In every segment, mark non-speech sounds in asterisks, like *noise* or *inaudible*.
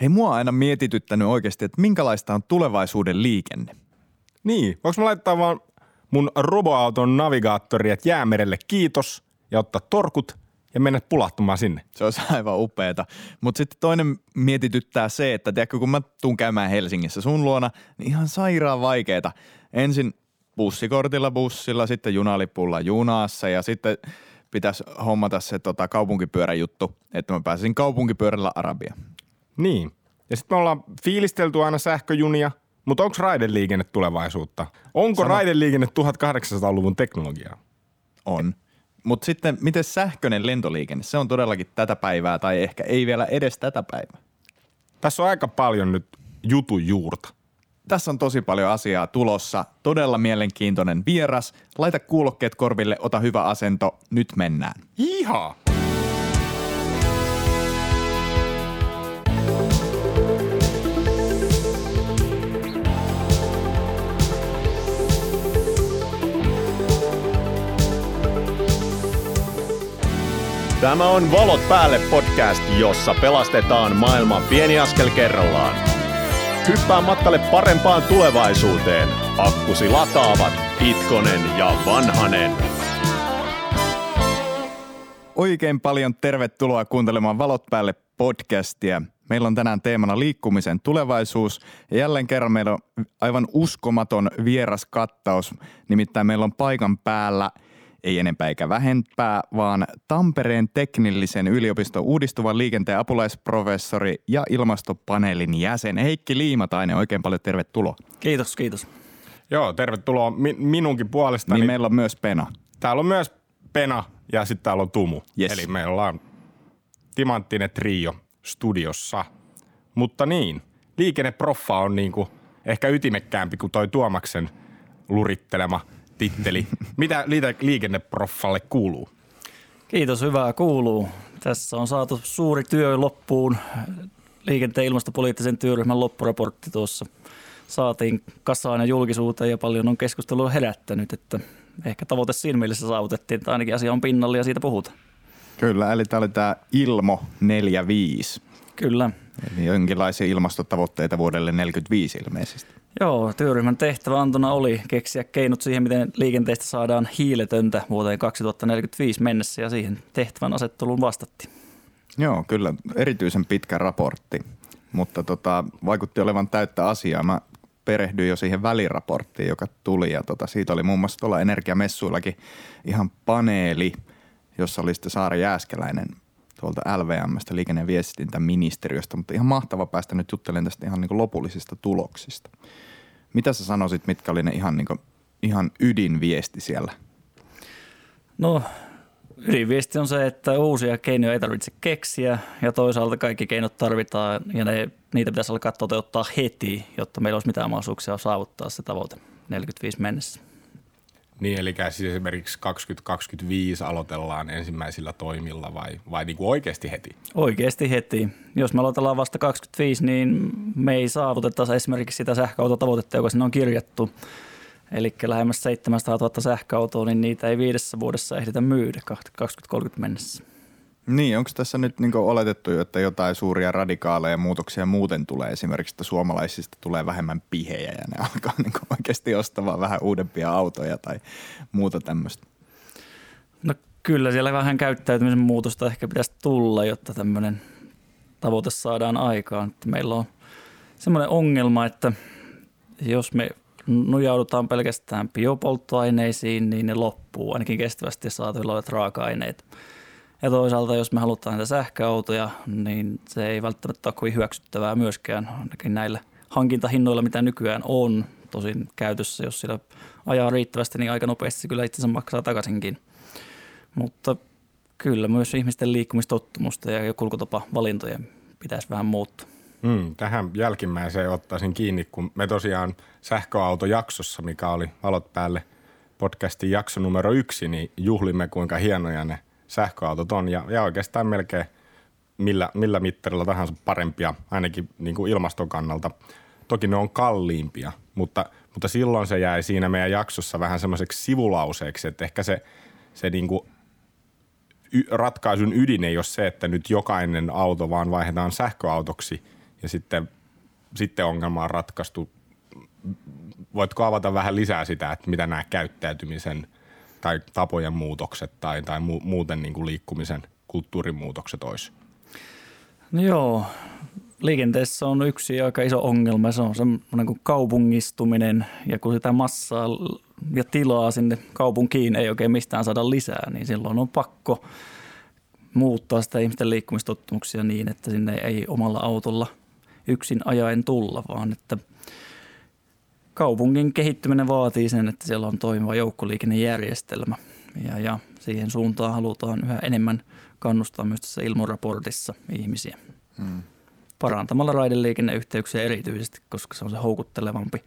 Hei, mua on aina mietityttänyt oikeasti, että minkälaista on tulevaisuuden liikenne. Niin, voiko mä laittaa vaan mun roboauton navigaattori, että jäämerelle kiitos ja ottaa torkut ja mennä pulahtumaan sinne. Se olisi *laughs* aivan upeeta. Mutta sitten toinen mietityttää se, että tiedätkö, kun mä tuun käymään Helsingissä sun luona, niin ihan sairaan vaikeeta. Ensin bussikortilla bussilla, sitten junalipulla junassa ja sitten pitäisi hommata se tota, kaupunkipyöräjuttu, että mä pääsisin kaupunkipyörällä Arabia. Niin. Ja sitten me ollaan fiilistelty aina sähköjunia, mutta onko raideliikenne tulevaisuutta? Onko Sano... raideliikenne 1800-luvun teknologiaa? On. Mutta sitten, miten sähköinen lentoliikenne? Se on todellakin tätä päivää tai ehkä ei vielä edes tätä päivää. Tässä on aika paljon nyt jutun juurta. Tässä on tosi paljon asiaa tulossa. Todella mielenkiintoinen vieras. Laita kuulokkeet korville, ota hyvä asento. Nyt mennään. Iha! Tämä on Valot päälle podcast, jossa pelastetaan maailman pieni askel kerrallaan. Hyppää matkalle parempaan tulevaisuuteen. Akkusi lataavat Itkonen ja Vanhanen. Oikein paljon tervetuloa kuuntelemaan Valot päälle podcastia. Meillä on tänään teemana liikkumisen tulevaisuus ja jälleen kerran meillä on aivan uskomaton vieras kattaus. Nimittäin meillä on paikan päällä – ei enempää eikä vähempää, vaan Tampereen teknillisen yliopiston uudistuvan liikenteen apulaisprofessori ja ilmastopaneelin jäsen Heikki Liimatainen. Oikein paljon tervetuloa. Kiitos, kiitos. Joo, tervetuloa mi- minunkin puolestani. Niin meillä on myös Pena. Täällä on myös Pena ja sitten täällä on Tumu. Yes. Eli meillä on timanttinen trio studiossa. Mutta niin, liikenneproffa on niinku ehkä ytimekkäämpi kuin toi Tuomaksen lurittelema – titteli. Mitä liikenneproffalle kuuluu? Kiitos, hyvää kuuluu. Tässä on saatu suuri työ loppuun. Liikenteen ilmastopoliittisen työryhmän loppuraportti tuossa saatiin kasaan ja julkisuuteen ja paljon on keskustelua herättänyt, että ehkä tavoite siinä mielessä saavutettiin, että ainakin asia on pinnalla ja siitä puhutaan. Kyllä, eli tämä oli tämä Ilmo 45. Kyllä. Eli jonkinlaisia ilmastotavoitteita vuodelle 45 ilmeisesti. Joo, työryhmän tehtävä Antona oli keksiä keinot siihen, miten liikenteestä saadaan hiiletöntä vuoteen 2045 mennessä ja siihen tehtävän asetteluun vastattiin. Joo, kyllä erityisen pitkä raportti, mutta tota, vaikutti olevan täyttä asiaa. Mä perehdyin jo siihen väliraporttiin, joka tuli ja tota, siitä oli muun muassa tuolla energiamessuillakin ihan paneeli, jossa oli sitten Saara Jääskeläinen tuolta LVMstä, liikenne- ja viestintäministeriöstä, mutta ihan mahtava päästä nyt juttelemaan tästä ihan niin kuin lopullisista tuloksista. Mitä sä sanoisit, mitkä oli ne ihan, niin kuin, ihan ydinviesti siellä? No ydinviesti on se, että uusia keinoja ei tarvitse keksiä ja toisaalta kaikki keinot tarvitaan ja ne, niitä pitäisi alkaa toteuttaa heti, jotta meillä olisi mitään mahdollisuuksia saavuttaa se tavoite 45 mennessä. Niin, eli siis esimerkiksi 2025 aloitellaan ensimmäisillä toimilla vai, vai niin kuin oikeasti heti? Oikeasti heti. Jos me aloitellaan vasta 25, niin me ei saavuteta esimerkiksi sitä sähköautotavoitetta, joka sinne on kirjattu. Eli lähemmäs 700 000 sähköautoa, niin niitä ei viidessä vuodessa ehditä myydä 2030 mennessä. Niin, onko tässä nyt niin oletettu, että jotain suuria radikaaleja muutoksia muuten tulee? Esimerkiksi, että suomalaisista tulee vähemmän pihejä ja ne *laughs* alkaa niin oikeasti ostamaan vähän uudempia autoja tai muuta tämmöistä. No kyllä siellä vähän käyttäytymisen muutosta ehkä pitäisi tulla, jotta tämmöinen tavoite saadaan aikaan. Meillä on semmoinen ongelma, että jos me nojaudutaan pelkästään biopolttoaineisiin, niin ne loppuu ainakin kestävästi saatavilla olevat raaka-aineet – ja toisaalta, jos me halutaan näitä sähköautoja, niin se ei välttämättä ole kovin hyväksyttävää myöskään ainakin näillä hankintahinnoilla, mitä nykyään on. Tosin käytössä, jos sillä ajaa riittävästi, niin aika nopeasti se kyllä itsensä maksaa takaisinkin. Mutta kyllä myös ihmisten liikkumistottumusta ja kulkutapa valintojen pitäisi vähän muuttua. Mm, tähän jälkimmäiseen ottaisin kiinni, kun me tosiaan sähköautojaksossa, mikä oli Valot päälle podcastin jakso numero yksi, niin juhlimme kuinka hienoja ne sähköautot on ja, ja oikeastaan melkein millä, millä mittarilla tahansa parempia, ainakin niin kuin ilmaston kannalta. Toki ne on kalliimpia, mutta, mutta silloin se jäi siinä meidän jaksossa vähän semmoiseksi sivulauseeksi, että ehkä se, se niin kuin y- ratkaisun ydin ei ole se, että nyt jokainen auto vaan vaihdetaan sähköautoksi ja sitten, sitten ongelma on ratkaistu. Voitko avata vähän lisää sitä, että mitä nämä käyttäytymisen tai tapojen muutokset tai, tai mu, muuten niin kuin liikkumisen kulttuurin muutokset olisi? No joo, liikenteessä on yksi aika iso ongelma. Se on semmoinen kuin kaupungistuminen ja kun sitä massaa ja tilaa sinne kaupunkiin ei oikein mistään saada lisää, niin silloin on pakko muuttaa sitä ihmisten liikkumistottumuksia niin, että sinne ei omalla autolla yksin ajaen tulla, vaan että kaupungin kehittyminen vaatii sen, että siellä on toimiva joukkoliikennejärjestelmä ja, ja siihen suuntaan halutaan yhä enemmän kannustaa myös tässä ilmoraportissa ihmisiä. Hmm parantamalla raideliikenneyhteyksiä erityisesti, koska se on se houkuttelevampi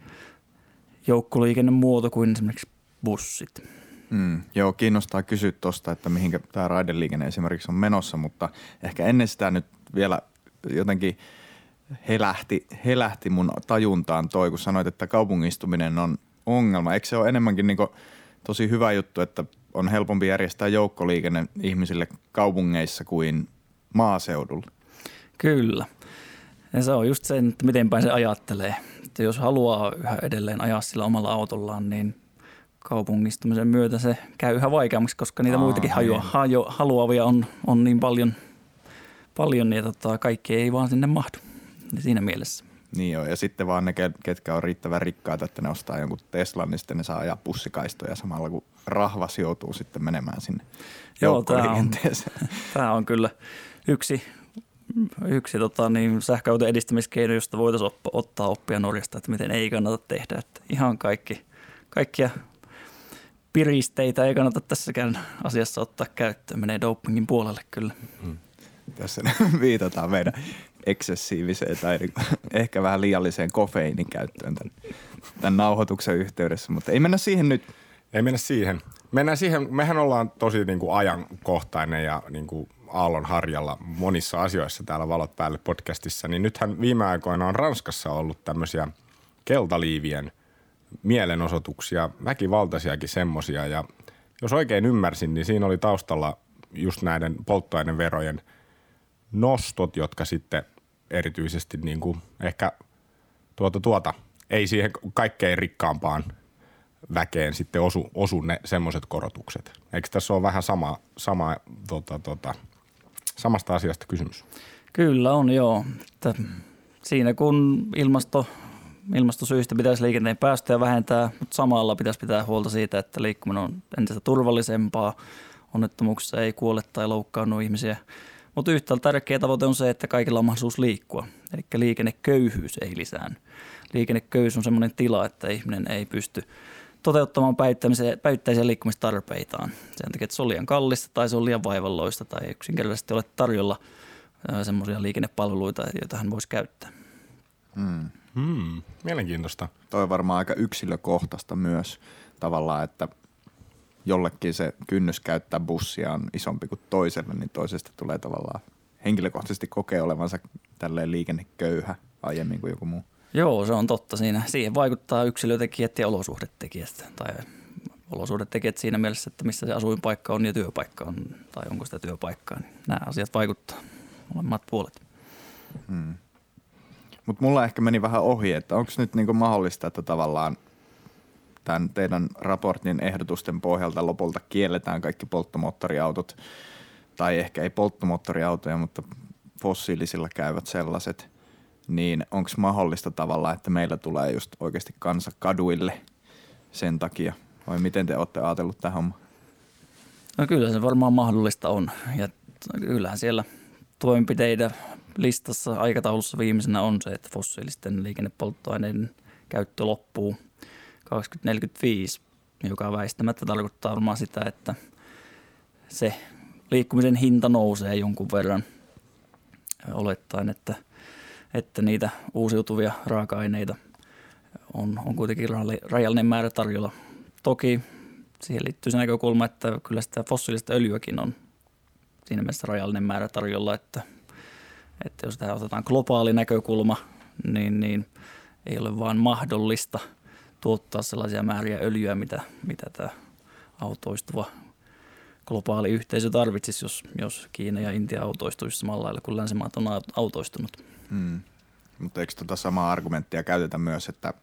joukkoliikennemuoto kuin esimerkiksi bussit. Mm, joo, kiinnostaa kysyä tuosta, että mihinkä tämä raideliikenne esimerkiksi on menossa, mutta ehkä ennen sitä nyt vielä jotenkin helähti, helähti mun tajuntaan toi, kun sanoit, että kaupungistuminen on ongelma. Eikö se ole enemmänkin niin tosi hyvä juttu, että on helpompi järjestää joukkoliikenne ihmisille kaupungeissa kuin maaseudulla? Kyllä. Ja se on just se, että miten päin se ajattelee. Että jos haluaa yhä edelleen ajaa sillä omalla autollaan, niin kaupungistumisen myötä se käy yhä vaikeammaksi, koska niitä Aa, muitakin hajua, niin. hajo, haluavia on, on niin paljon, paljon niin tota, kaikki ei vaan sinne mahdu. Niin siinä mielessä. Niin joo, ja sitten vaan ne, ketkä on riittävän rikkaita, että ne ostaa jonkun Teslan, niin sitten ne saa ajaa pussikaistoja samalla, kun rahvas joutuu sitten menemään sinne Joo, tämä on, *laughs* tämä on kyllä yksi yksi tota, niin sähköauton edistämiskeino, josta voitaisiin oppa, ottaa oppia Norjasta, että miten ei kannata tehdä. Että ihan kaikki, kaikkia piristeitä ei kannata tässäkään asiassa ottaa käyttöön. Menee dopingin puolelle kyllä. Hmm. Tässä *laughs* viitataan meidän eksessiiviseen tai *laughs* ehkä vähän liialliseen kofeiinin käyttöön tämän, tämän nauhoituksen yhteydessä, mutta ei mennä siihen nyt. Ei mennä siihen. Mennään siihen, mehän ollaan tosi niin kuin ajankohtainen ja niin kuin aallon harjalla monissa asioissa täällä Valot päälle podcastissa, niin nythän viime aikoina on Ranskassa ollut tämmöisiä keltaliivien mielenosoituksia, väkivaltaisiakin semmosia ja jos oikein ymmärsin, niin siinä oli taustalla just näiden polttoaineverojen nostot, jotka sitten erityisesti niin kuin ehkä tuota, tuota, ei siihen kaikkein rikkaampaan väkeen sitten osu, osu ne semmoiset korotukset. Eikö tässä ole vähän sama, sama tota, tota, samasta asiasta kysymys. Kyllä on, joo. Että siinä kun ilmasto, ilmastosyistä pitäisi liikenteen päästöjä vähentää, mutta samalla pitäisi pitää huolta siitä, että liikkuminen on entistä turvallisempaa, onnettomuuksissa ei kuole tai loukkaannu ihmisiä. Mutta yhtä tärkeä tavoite on se, että kaikilla on mahdollisuus liikkua, eli liikenneköyhyys ei lisäänny. Liikenneköyhyys on sellainen tila, että ihminen ei pysty toteuttamaan päivittäisiä liikkumistarpeitaan. Sen takia, että se on liian kallista tai se on liian vaivalloista tai yksinkertaisesti ole tarjolla semmoisia liikennepalveluita, joita hän voisi käyttää. Hmm. Hmm. Mielenkiintoista. Toi on varmaan aika yksilökohtaista myös tavallaan, että jollekin se kynnys käyttää bussia on isompi kuin toiselle, niin toisesta tulee tavallaan henkilökohtaisesti kokee olevansa tälleen liikenneköyhä aiemmin kuin joku muu. Joo, se on totta siinä. Siihen vaikuttaa yksilötekijät ja olosuhdetekijät. Tai olosuhdetekijät siinä mielessä, että missä se asuinpaikka on ja työpaikka on, tai onko sitä työpaikkaa. Niin nämä asiat vaikuttaa molemmat puolet. Hmm. Mutta mulla ehkä meni vähän ohi, että onko nyt niinku mahdollista, että tavallaan tämän teidän raportin ehdotusten pohjalta lopulta kielletään kaikki polttomoottoriautot, tai ehkä ei polttomoottoriautoja, mutta fossiilisilla käyvät sellaiset – niin onko mahdollista tavalla, että meillä tulee just oikeasti kansa kaduille sen takia? Vai miten te olette ajatellut tähän? No kyllä se varmaan mahdollista on. Ja kyllähän siellä toimenpiteitä listassa aikataulussa viimeisenä on se, että fossiilisten liikennepolttoaineiden käyttö loppuu 2045, joka väistämättä tarkoittaa varmaan sitä, että se liikkumisen hinta nousee jonkun verran olettaen, että – että niitä uusiutuvia raaka-aineita on, on kuitenkin rajallinen määrä tarjolla. Toki siihen liittyy se näkökulma, että kyllä sitä fossiilista öljyäkin on siinä mielessä rajallinen määrä tarjolla, että, että jos tähän otetaan globaali näkökulma, niin, niin ei ole vaan mahdollista tuottaa sellaisia määriä öljyä, mitä, mitä tämä autoistuva globaali yhteisö tarvitsisi, jos, jos Kiina ja Intia autoistuisi samalla lailla kuin länsimaat on autoistunut. Mm. Mutta eikö tuota samaa argumenttia käytetä myös, että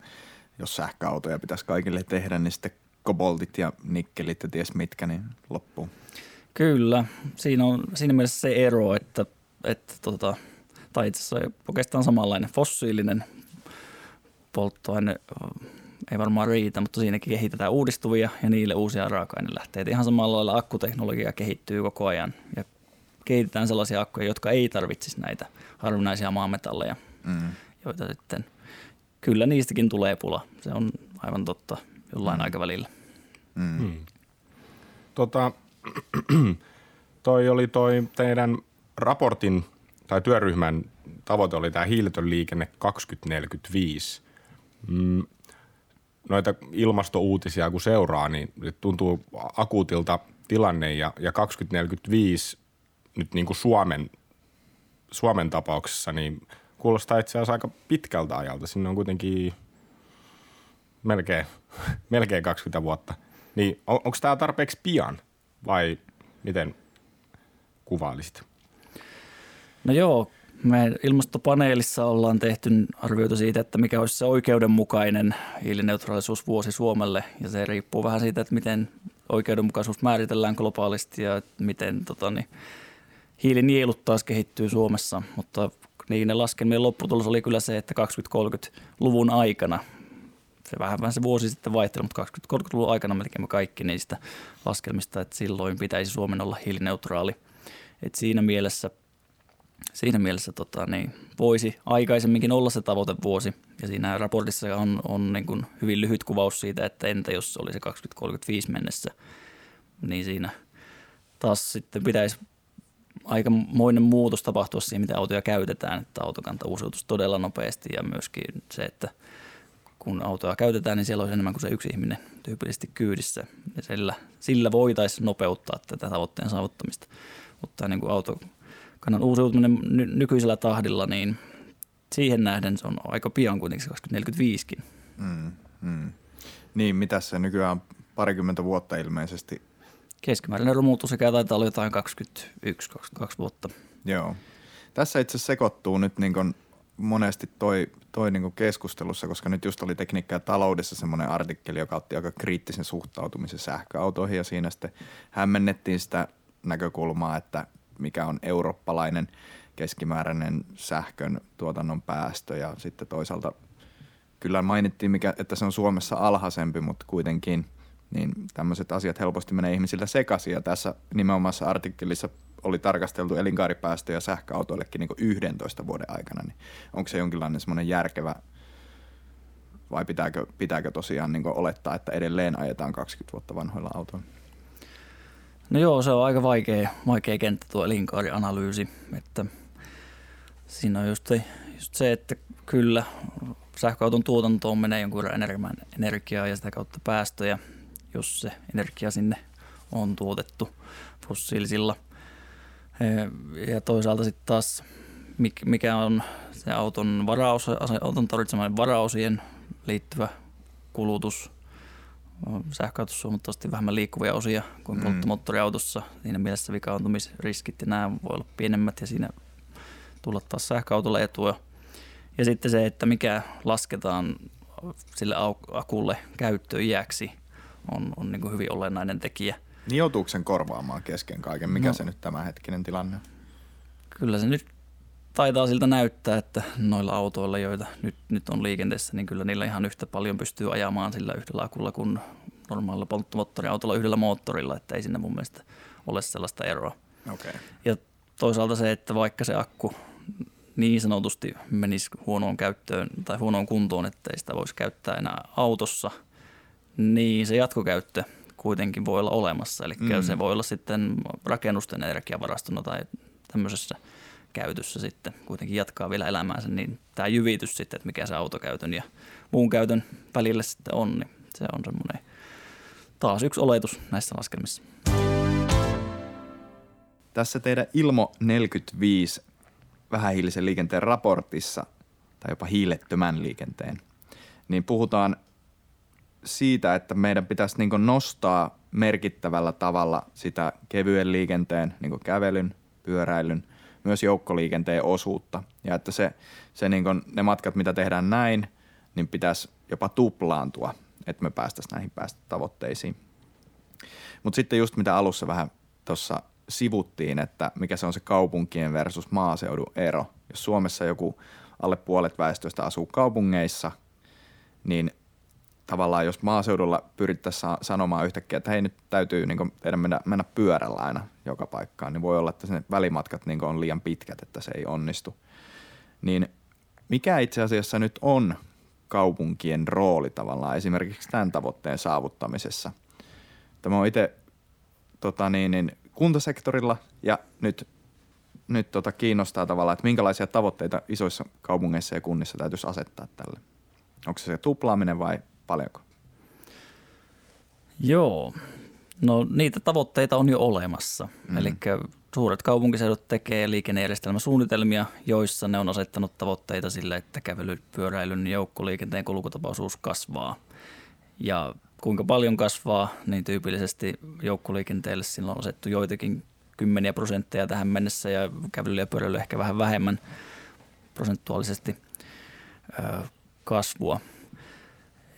jos sähköautoja pitäisi kaikille tehdä, niin sitten koboltit ja nikkelit ja ties mitkä, niin loppuu. Kyllä, siinä on siinä mielessä se ero, että, että tota, tai itse asiassa oikeastaan samanlainen fossiilinen polttoaine ei varmaan riitä, mutta siinäkin kehitetään uudistuvia ja niille uusia raaka-ainelähteitä. Ihan samalla lailla akkuteknologia kehittyy koko ajan ja kehitetään sellaisia akkuja, jotka ei tarvitsisi näitä harvinaisia maametalleja, mm. joita sitten kyllä niistäkin tulee pula. Se on aivan totta jollain mm. aikavälillä. Mm. Mm. Tota, *clears throat* toi oli toi teidän raportin tai työryhmän tavoite oli tämä hiiletön liikenne 2045. Mm, noita ilmastouutisia kun seuraa, niin tuntuu akuutilta tilanne ja, ja 2045 nyt niin kuin Suomen, Suomen tapauksessa niin kuulostaa itse asiassa aika pitkältä ajalta. Sinne on kuitenkin melkein, *laughs* melkein 20 vuotta. Niin on, onko tämä tarpeeksi pian vai miten kuvailisit? No joo, me ilmastopaneelissa ollaan tehty arvioita siitä, että mikä olisi se oikeudenmukainen hiilineutraalisuusvuosi Suomelle. Ja se riippuu vähän siitä, että miten oikeudenmukaisuus määritellään globaalisti ja miten tota, niin, hiilinielut taas kehittyy Suomessa. Mutta niin ne laskelmien lopputulos oli kyllä se, että 2030-luvun aikana se vähän, vähän se vuosi sitten vaihteli, mutta 2030-luvun aikana melkein kaikki niistä laskelmista, että silloin pitäisi Suomen olla hiilineutraali. Et siinä mielessä siinä mielessä tota, niin, voisi aikaisemminkin olla se tavoitevuosi. Ja siinä raportissa on, on niin kuin hyvin lyhyt kuvaus siitä, että entä jos se olisi 2035 mennessä, niin siinä taas sitten pitäisi aikamoinen muutos tapahtua siihen, miten autoja käytetään, että autokanta uusiutuisi todella nopeasti ja myöskin se, että kun autoa käytetään, niin siellä olisi enemmän kuin se yksi ihminen tyypillisesti kyydissä. Ja sillä, sillä voitaisiin nopeuttaa tätä tavoitteen saavuttamista. Mutta niin kuin auto, kannan uusiutuminen ny- nykyisellä tahdilla, niin siihen nähden se on aika pian kuitenkin 2045kin. Mm, mm. Niin, mitä se nykyään on parikymmentä vuotta ilmeisesti? Keskimääräinen romutusikä taitaa olla jotain 21-22 vuotta. Joo. Tässä itse sekoittuu nyt niin kuin monesti toi, toi niin kuin keskustelussa, koska nyt just oli tekniikka ja taloudessa semmoinen artikkeli, joka otti aika kriittisen suhtautumisen sähköautoihin ja siinä sitten hämmennettiin sitä näkökulmaa, että mikä on eurooppalainen keskimääräinen sähkön tuotannon päästö. Ja sitten toisaalta kyllä mainittiin, mikä, että se on Suomessa alhaisempi, mutta kuitenkin niin tämmöiset asiat helposti menee ihmisillä sekaisin. Ja tässä nimenomaisessa artikkelissa oli tarkasteltu elinkaaripäästöjä sähköautoillekin niin 11 vuoden aikana, niin onko se jonkinlainen semmoinen järkevä vai pitääkö, pitääkö tosiaan niin olettaa, että edelleen ajetaan 20 vuotta vanhoilla autoilla? No joo, se on aika vaikea, vaikea kenttä tuo elinkaarianalyysi, että siinä on just, just se, että kyllä sähköauton tuotantoon menee jonkun verran energiaa ja sitä kautta päästöjä, jos se energia sinne on tuotettu fossiilisilla. Ja toisaalta sitten taas, mikä on se auton, varaus, auton tarvitsemaan varaosien liittyvä kulutus – sähköautossa huomattavasti vähemmän liikkuvia osia kuin mm. polttomoottoriautossa. Siinä mielessä vikaantumisriskit ja nämä voi olla pienemmät ja siinä tulla taas sähköautolle etua. Ja sitten se, että mikä lasketaan sille akulle käyttöiäksi on, on niin kuin hyvin olennainen tekijä. Niin joutuuko sen korvaamaan kesken kaiken? Mikä no, se nyt tämänhetkinen tilanne on? Kyllä se nyt taitaa siltä näyttää, että noilla autoilla, joita nyt, nyt on liikenteessä, niin kyllä niillä ihan yhtä paljon pystyy ajamaan sillä yhdellä akulla kuin normaalilla polttomoottoriautolla yhdellä moottorilla, että ei sinne mun mielestä ole sellaista eroa. Okay. Ja toisaalta se, että vaikka se akku niin sanotusti menisi huonoon käyttöön tai huonoon kuntoon, että ei sitä voisi käyttää enää autossa, niin se jatkokäyttö kuitenkin voi olla olemassa. Eli mm. se voi olla sitten rakennusten energiavarastona tai tämmöisessä – käytössä sitten kuitenkin jatkaa vielä elämäänsä, niin tämä jyvitys sitten, että mikä se autokäytön ja muun käytön välillä sitten on, niin se on semmoinen taas yksi oletus näissä laskelmissa. Tässä teidän Ilmo 45 vähähiilisen liikenteen raportissa, tai jopa hiilettömän liikenteen, niin puhutaan siitä, että meidän pitäisi niin nostaa merkittävällä tavalla sitä kevyen liikenteen, niin kävelyn, pyöräilyn – myös joukkoliikenteen osuutta. Ja että se, se niin kuin, ne matkat, mitä tehdään näin, niin pitäisi jopa tuplaantua, että me päästäisiin näihin päästötavoitteisiin. Mutta sitten just mitä alussa vähän tuossa sivuttiin, että mikä se on se kaupunkien versus maaseudun ero. Jos Suomessa joku alle puolet väestöstä asuu kaupungeissa, niin tavallaan jos maaseudulla pyrittäisiin sanomaan yhtäkkiä, että hei nyt täytyy niin teidän mennä, mennä pyörällä aina joka paikkaan, niin voi olla, että ne välimatkat niin on liian pitkät, että se ei onnistu. Niin mikä itse asiassa nyt on kaupunkien rooli tavallaan esimerkiksi tämän tavoitteen saavuttamisessa? Tämä on itse tota niin, niin, kuntasektorilla ja nyt, nyt tota kiinnostaa tavallaan, että minkälaisia tavoitteita isoissa kaupungeissa ja kunnissa täytyisi asettaa tälle. Onko se se tuplaaminen vai paljonko? Joo, no niitä tavoitteita on jo olemassa. Mm. Eli suuret kaupunkiseudut tekee liikennejärjestelmäsuunnitelmia, joissa ne on asettanut tavoitteita sille, että kävelyn, pyöräilyn ja joukkoliikenteen kulkutapaisuus kasvaa. Ja kuinka paljon kasvaa, niin tyypillisesti joukkoliikenteelle sillä on asettu joitakin kymmeniä prosentteja tähän mennessä ja kävelyllä ja pyöräilyllä ehkä vähän vähemmän prosentuaalisesti kasvua.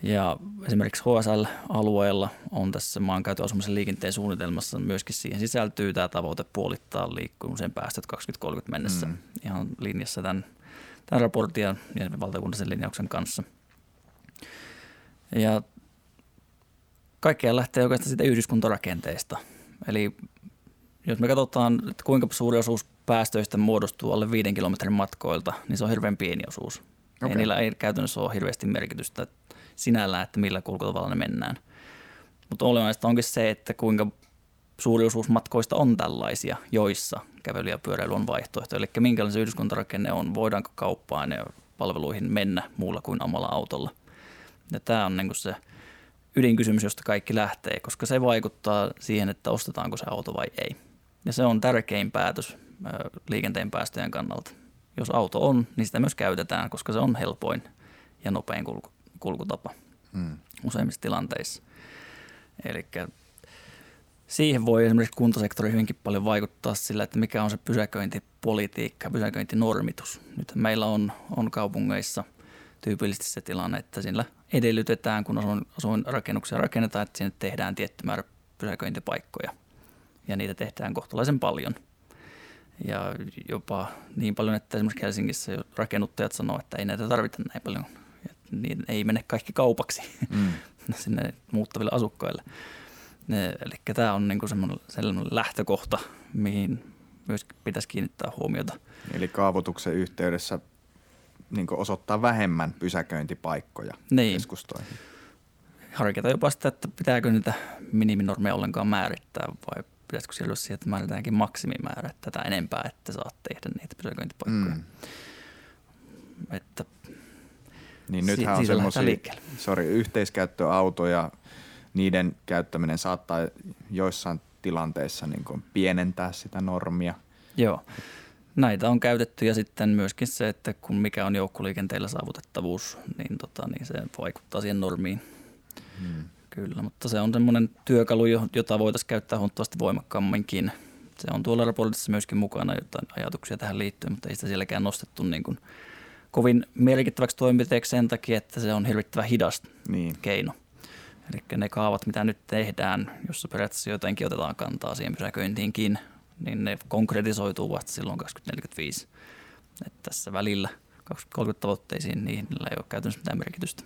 Ja esimerkiksi HSL-alueella on tässä maankäytön asumisen liikenteen suunnitelmassa myöskin siihen sisältyy tämä tavoite puolittaa liikkumisen päästöt 2030 mennessä mm. ihan linjassa tämän, tämän raportin ja valtakunnallisen linjauksen kanssa. Ja kaikkea lähtee oikeastaan siitä yhdyskuntarakenteesta. Eli jos me katsotaan, että kuinka suuri osuus päästöistä muodostuu alle viiden kilometrin matkoilta, niin se on hirveän pieni osuus. Okay. Ei niillä ei käytännössä ole hirveästi merkitystä sinällään, että millä kulkutavalla ne mennään. Mutta olennaista onkin se, että kuinka suuri osuus matkoista on tällaisia, joissa kävely ja pyöräily on vaihtoehto. Eli minkälainen se yhdyskuntarakenne on, voidaanko kauppaan ja palveluihin mennä muulla kuin omalla autolla. Ja tämä on niin se ydinkysymys, josta kaikki lähtee, koska se vaikuttaa siihen, että ostetaanko se auto vai ei. Ja se on tärkein päätös liikenteen päästöjen kannalta. Jos auto on, niin sitä myös käytetään, koska se on helpoin ja nopein kulku, kulkutapa hmm. useimmissa tilanteissa. Eli siihen voi esimerkiksi kuntasektori hyvinkin paljon vaikuttaa sillä, että mikä on se pysäköintipolitiikka, pysäköintinormitus. Nyt meillä on, on kaupungeissa tyypillisesti se tilanne, että sillä edellytetään, kun asuin, asuin rakennuksia rakennetaan, että sinne tehdään tietty määrä pysäköintipaikkoja. Ja niitä tehdään kohtalaisen paljon. Ja jopa niin paljon, että esimerkiksi Helsingissä rakennuttajat sanoo, että ei näitä tarvita näin paljon – niin ei mene kaikki kaupaksi mm. *laughs* sinne muuttaville asukkaille. Eli tämä on niinku semmoinen, sellainen lähtökohta, mihin myös pitäisi kiinnittää huomiota. Eli kaavoituksen yhteydessä niin osoittaa vähemmän pysäköintipaikkoja niin. keskustoihin. Harkita jopa sitä, että pitääkö niitä miniminormeja ollenkaan määrittää vai pitäisikö siellä olla siihen, että määritetäänkin maksimimäärä tätä enempää, että saat tehdä niitä pysäköintipaikkoja. Mm. Että niin nythän on semmoisia, sorry, yhteiskäyttöautoja, niiden käyttäminen saattaa joissain tilanteissa niin kuin pienentää sitä normia. Joo, näitä on käytetty ja sitten myöskin se, että kun mikä on joukkoliikenteellä saavutettavuus, niin, tota, niin se vaikuttaa siihen normiin. Hmm. Kyllä, mutta se on semmoinen työkalu, jota voitaisiin käyttää huomattavasti voimakkaamminkin. Se on tuolla raportissa myöskin mukana jotain ajatuksia tähän liittyen, mutta ei sitä sielläkään nostettu niin kuin – kovin merkittäväksi toimenpiteeksi sen takia, että se on hirvittävän hidas niin. keino. Eli ne kaavat, mitä nyt tehdään, jossa periaatteessa jotenkin otetaan kantaa siihen pysäköintiinkin, niin ne konkretisoituu vasta silloin 2045. Että tässä välillä 2030 tavoitteisiin, niin niillä ei ole käytännössä mitään merkitystä.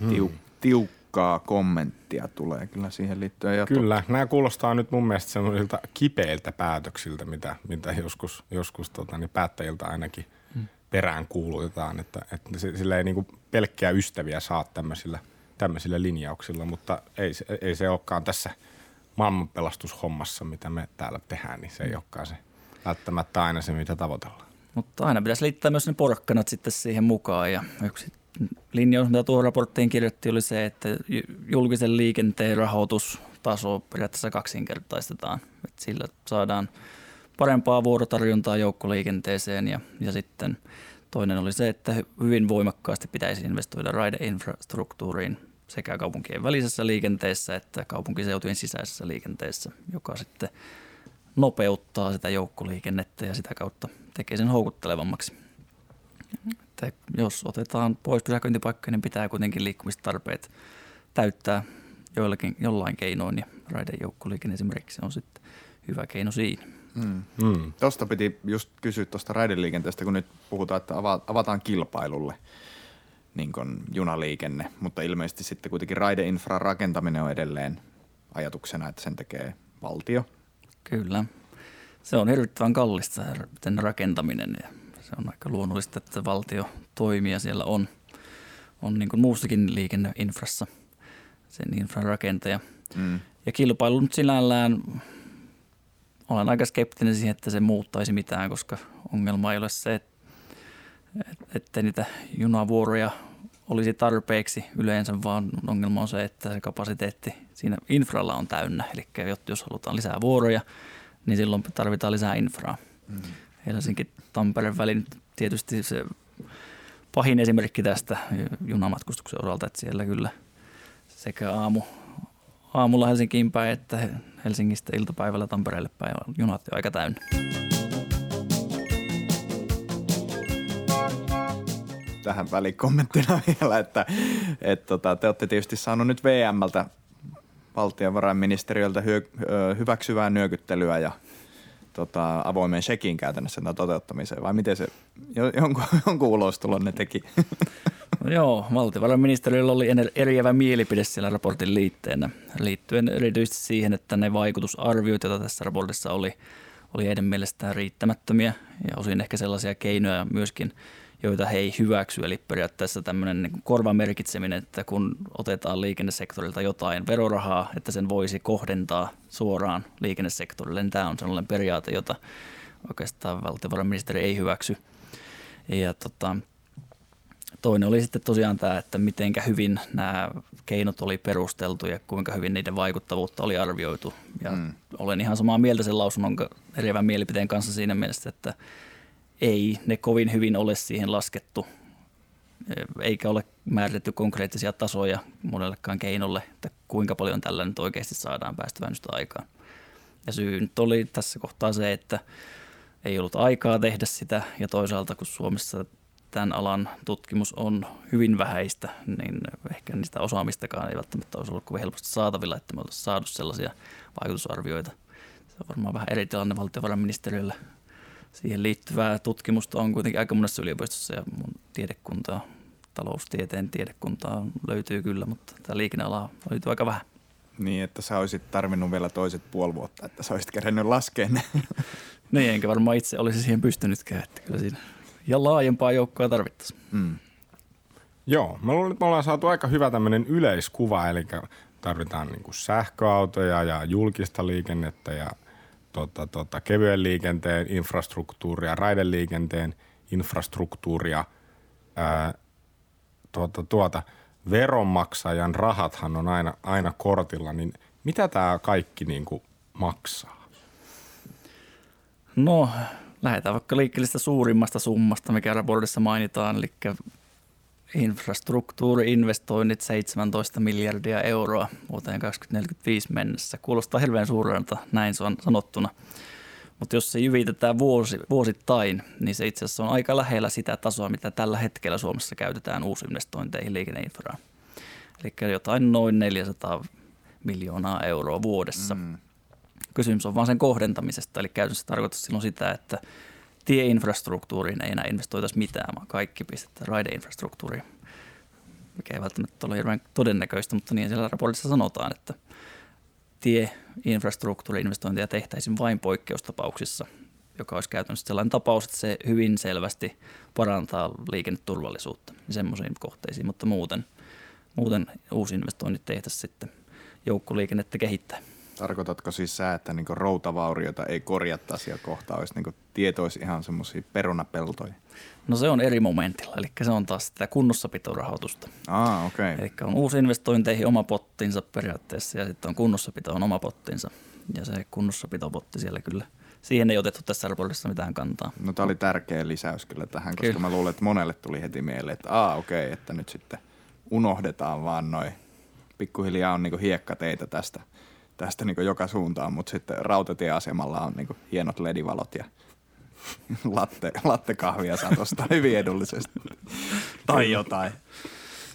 Hmm. tiukkaa kommenttia tulee kyllä siihen liittyen. Ja kyllä, nämä kuulostaa nyt mun mielestä semmoisilta kipeiltä päätöksiltä, mitä, mitä joskus, joskus tota, niin päättäjiltä ainakin – perään kuulutetaan, että, että sillä ei niin pelkkää ystäviä saa tämmöisillä, tämmöisillä linjauksilla, mutta ei, ei se olekaan tässä maailmanpelastushommassa, mitä me täällä tehdään, niin se ei olekaan se välttämättä aina se, mitä tavoitellaan. Mutta aina pitäisi liittää myös ne porkkanat sitten siihen mukaan ja yksi linjaus, mitä tuohon raporttiin kirjoitti, oli se, että julkisen liikenteen rahoitustaso periaatteessa kaksinkertaistetaan. että sillä saadaan – parempaa vuorotarjontaa joukkoliikenteeseen ja, ja sitten toinen oli se, että hyvin voimakkaasti pitäisi investoida raideinfrastruktuuriin sekä kaupunkien välisessä liikenteessä että kaupunkiseutujen sisäisessä liikenteessä, joka sitten nopeuttaa sitä joukkoliikennettä ja sitä kautta tekee sen houkuttelevammaksi. Että jos otetaan pois pysäköintipaikkoja, niin pitää kuitenkin liikkumistarpeet täyttää joillakin, jollain keinoin ja raidejoukkoliikenne esimerkiksi on sitten hyvä keino siinä. Mm. Mm. Tuosta piti just kysyä tuosta raideliikenteestä, kun nyt puhutaan, että avataan kilpailulle niin junaliikenne, mutta ilmeisesti sitten kuitenkin raideinfran rakentaminen on edelleen ajatuksena, että sen tekee valtio. Kyllä. Se on hirvittävän kallista sen rakentaminen ja se on aika luonnollista, että valtio toimii ja siellä on, on niin kuin muussakin liikenneinfrassa sen infran rakentaja. Mm. Ja kilpailu nyt sinällään, olen aika skeptinen siihen, että se muuttaisi mitään, koska ongelma ei ole se, että, että niitä junavuoroja olisi tarpeeksi yleensä, vaan ongelma on se, että se kapasiteetti siinä infralla on täynnä. Eli jos halutaan lisää vuoroja, niin silloin tarvitaan lisää infraa. Mm. Helsinki-Tampereen välin tietysti se pahin esimerkki tästä junamatkustuksen osalta, että siellä kyllä sekä aamu, aamulla Helsinkiin päin että Helsingistä iltapäivällä Tampereelle päin on junat jo aika täynnä. Tähän välikommenttina *laughs* vielä, että, että tota, te olette tietysti saanut nyt VMltä valtiovarainministeriöltä hyö, hyväksyvää nyökyttelyä ja tota, avoimen shekin käytännössä toteuttamiseen, vai miten se jonkun, *laughs* jonkun ulostulon ne teki? *laughs* Joo, valtiovarainministeriöllä oli eriävä mielipide siellä raportin liitteenä liittyen erityisesti siihen, että ne vaikutusarviot, joita tässä raportissa oli, oli heidän mielestään riittämättömiä ja osin ehkä sellaisia keinoja myöskin – joita he ei hyväksy. Eli periaatteessa tämmöinen niin korvamerkitseminen, että kun otetaan liikennesektorilta jotain verorahaa, että sen voisi kohdentaa suoraan liikennesektorille, niin tämä on sellainen periaate, jota oikeastaan valtiovarainministeri ei hyväksy. Ja tota, toinen oli sitten tosiaan tämä, että miten hyvin nämä keinot oli perusteltu ja kuinka hyvin niiden vaikuttavuutta oli arvioitu. Ja mm. olen ihan samaa mieltä sen lausunnon eriävän mielipiteen kanssa siinä mielessä, että ei ne kovin hyvin ole siihen laskettu, eikä ole määritetty konkreettisia tasoja monellekaan keinolle, että kuinka paljon tällä nyt oikeasti saadaan päästövähennystä aikaan. Ja syy nyt oli tässä kohtaa se, että ei ollut aikaa tehdä sitä ja toisaalta kun Suomessa tämän alan tutkimus on hyvin vähäistä, niin ehkä niistä osaamistakaan ei välttämättä olisi ollut kovin helposti saatavilla, että me oltaisiin saatu sellaisia vaikutusarvioita. Se on varmaan vähän eri tilanne valtiovarainministeriöllä siihen liittyvää tutkimusta on kuitenkin aika monessa yliopistossa ja mun tiedekuntaa, taloustieteen tiedekuntaa löytyy kyllä, mutta tämä liikenneala löytyy aika vähän. Niin, että sä olisit tarvinnut vielä toiset puoli vuotta, että sä olisit kerennyt laskea *laughs* ne. niin, enkä varmaan itse olisi siihen pystynytkään, että kyllä siinä ja laajempaa joukkoa tarvittaisiin. Mm. Joo, mä luulen, että me ollaan saatu aika hyvä tämmöinen yleiskuva, eli tarvitaan niin kuin sähköautoja ja julkista liikennettä ja tota, tota, kevyen liikenteen infrastruktuuria, raideliikenteen infrastruktuuria, ää, tuota, tuota, veronmaksajan rahathan on aina, aina kortilla, niin mitä tämä kaikki niin kuin maksaa? No, lähdetään vaikka liikkeelle suurimmasta summasta, mikä raportissa mainitaan, eli infrastruktuuriinvestoinnit 17 miljardia euroa vuoteen 2045 mennessä. Kuulostaa hirveän suurelta näin se on sanottuna. Mutta jos se jyvitetään vuosi, vuosittain, niin se itse asiassa on aika lähellä sitä tasoa, mitä tällä hetkellä Suomessa käytetään uusinvestointeihin liikenneinfraan. Eli jotain noin 400 miljoonaa euroa vuodessa. Mm. Kysymys on vain sen kohdentamisesta, eli käytännössä tarkoittaa silloin sitä, että tieinfrastruktuuriin ei enää investoitaisi mitään, vaan kaikki pistetään raideinfrastruktuuriin, mikä ei välttämättä ole hirveän todennäköistä, mutta niin siellä raportissa sanotaan, että tieinfrastruktuuri-investointeja tehtäisiin vain poikkeustapauksissa, joka olisi käytännössä sellainen tapaus, että se hyvin selvästi parantaa liikenneturvallisuutta ja semmoisiin kohteisiin, mutta muuten, muuten uusi investoinnit tehtäisiin sitten joukkoliikennettä kehittää. Tarkoitatko siis sä, että niin routavaurioita ei korjattaisi ja kohta olisi niin tietoisi ihan semmoisia perunapeltoja? No se on eri momentilla, eli se on taas sitä kunnossapitorahoitusta. Ah, okei. Okay. Eli on uusi investointeihin oma pottinsa periaatteessa ja sitten on kunnossapito on oma pottinsa. Ja se kunnossapitopotti siellä kyllä, siihen ei otettu tässä raportissa mitään kantaa. No tämä oli tärkeä lisäys kyllä tähän, koska kyllä. mä luulen, että monelle tuli heti mieleen, että aa okei, okay, että nyt sitten unohdetaan vaan noin pikkuhiljaa on niin hiekkateitä tästä – tästä niin joka suuntaan, mutta sitten rautatieasemalla on niin hienot ledivalot ja *laughs* latte, lattekahvia saa tuosta hyvin edullisesti. *laughs* tai jotain.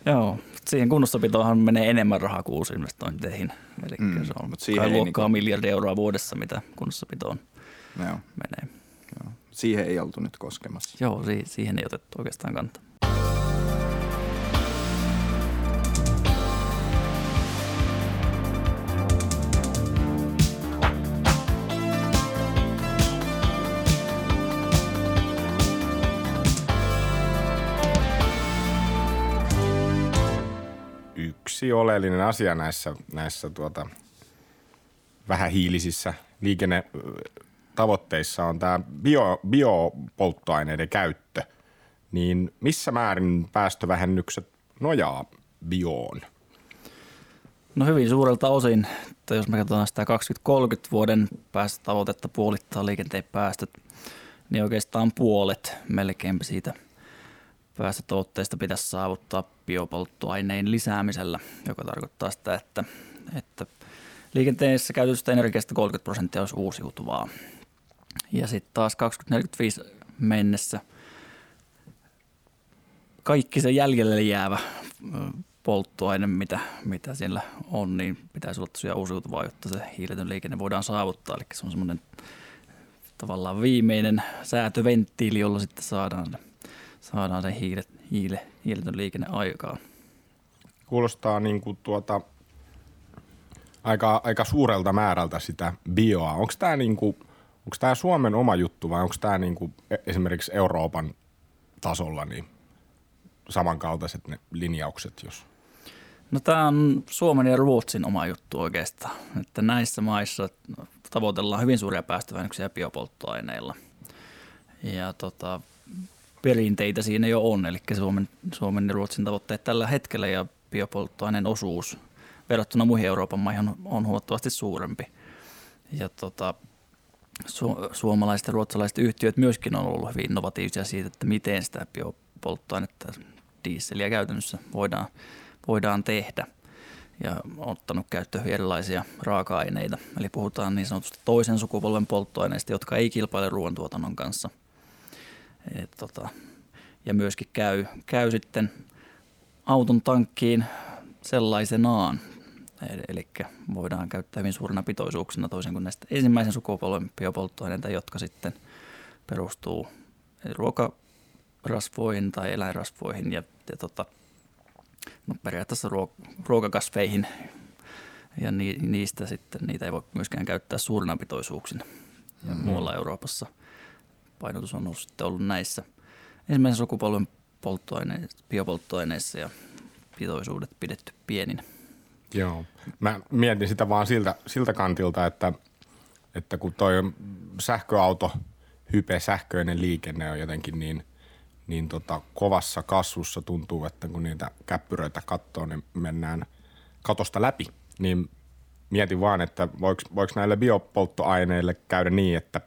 Joo, siihen kunnossapitoonhan menee enemmän rahaa kuin uusinvestointeihin. Eli mm, se on siihen luokkaa niin miljardia euroa vuodessa, mitä kunnossapitoon Joo. menee. Joo. Siihen ei oltu nyt koskemassa. Joo, siihen ei otettu oikeastaan kantaa. Yksi oleellinen asia näissä, näissä tuota, vähähiilisissä liikennetavoitteissa on tämä bio, biopolttoaineiden käyttö. Niin missä määrin päästövähennykset nojaa bioon? No hyvin suurelta osin, että jos me katsotaan sitä 2030 vuoden päästötavoitetta puolittaa liikenteen päästöt, niin oikeastaan puolet melkein siitä – päästötavoitteista pitäisi saavuttaa biopolttoaineen lisäämisellä, joka tarkoittaa sitä, että, että liikenteessä käytetystä energiasta 30 prosenttia olisi uusiutuvaa. Ja sitten taas 2045 mennessä kaikki se jäljelle jäävä polttoaine, mitä, mitä siellä on, niin pitäisi olla tosiaan uusiutuvaa, jotta se hiiletön liikenne voidaan saavuttaa. Eli se on semmoinen tavallaan viimeinen säätöventtiili, jolla sitten saadaan saadaan se hiilet, hiile, hiiletön liikenne aikaan. Kuulostaa niin kuin tuota, aika, aika suurelta määrältä sitä bioa. Onko tämä niin kuin, onko tämä Suomen oma juttu vai onko tämä niin e, esimerkiksi Euroopan tasolla niin samankaltaiset ne linjaukset, jos No tämä on Suomen ja Ruotsin oma juttu oikeastaan. Että näissä maissa tavoitellaan hyvin suuria päästövähennyksiä biopolttoaineilla. Ja tota, perinteitä siinä jo on, eli Suomen, Suomen ja Ruotsin tavoitteet tällä hetkellä ja biopolttoaineen osuus verrattuna muihin Euroopan maihin on, on huomattavasti suurempi. Ja tota, su, suomalaiset ja ruotsalaiset yhtiöt myöskin on ollut hyvin innovatiivisia siitä, että miten sitä biopolttoainetta, dieseliä käytännössä voidaan, voidaan tehdä ja ottanut käyttöön erilaisia raaka-aineita. Eli puhutaan niin sanotusti toisen sukupolven polttoaineista, jotka ei kilpaile ruoantuotannon kanssa – et tota, ja myöskin käy, käy sitten auton tankkiin sellaisenaan. Eli voidaan käyttää hyvin suurena pitoisuuksina toisin kuin näistä ensimmäisen sukupolven biopolttoaineita, jotka sitten perustuu ruokarasvoihin tai eläinrasvoihin ja, ja tota, no periaatteessa ruokakasveihin ja ni, niistä sitten niitä ei voi myöskään käyttää suurina pitoisuuksina. Ja mm-hmm. muualla Euroopassa – painotus on ollut, sitten ollut näissä ensimmäisen sukupolven polttoaineissa, biopolttoaineissa ja pitoisuudet pidetty pieninä. Joo. Mä mietin sitä vaan siltä, siltä kantilta, että, että kun toi sähköauto, hype, sähköinen liikenne on jotenkin niin, niin tota, kovassa kasvussa tuntuu, että kun niitä käppyröitä katsoo, niin mennään katosta läpi. Niin mietin vaan, että voiko näille biopolttoaineille käydä niin, että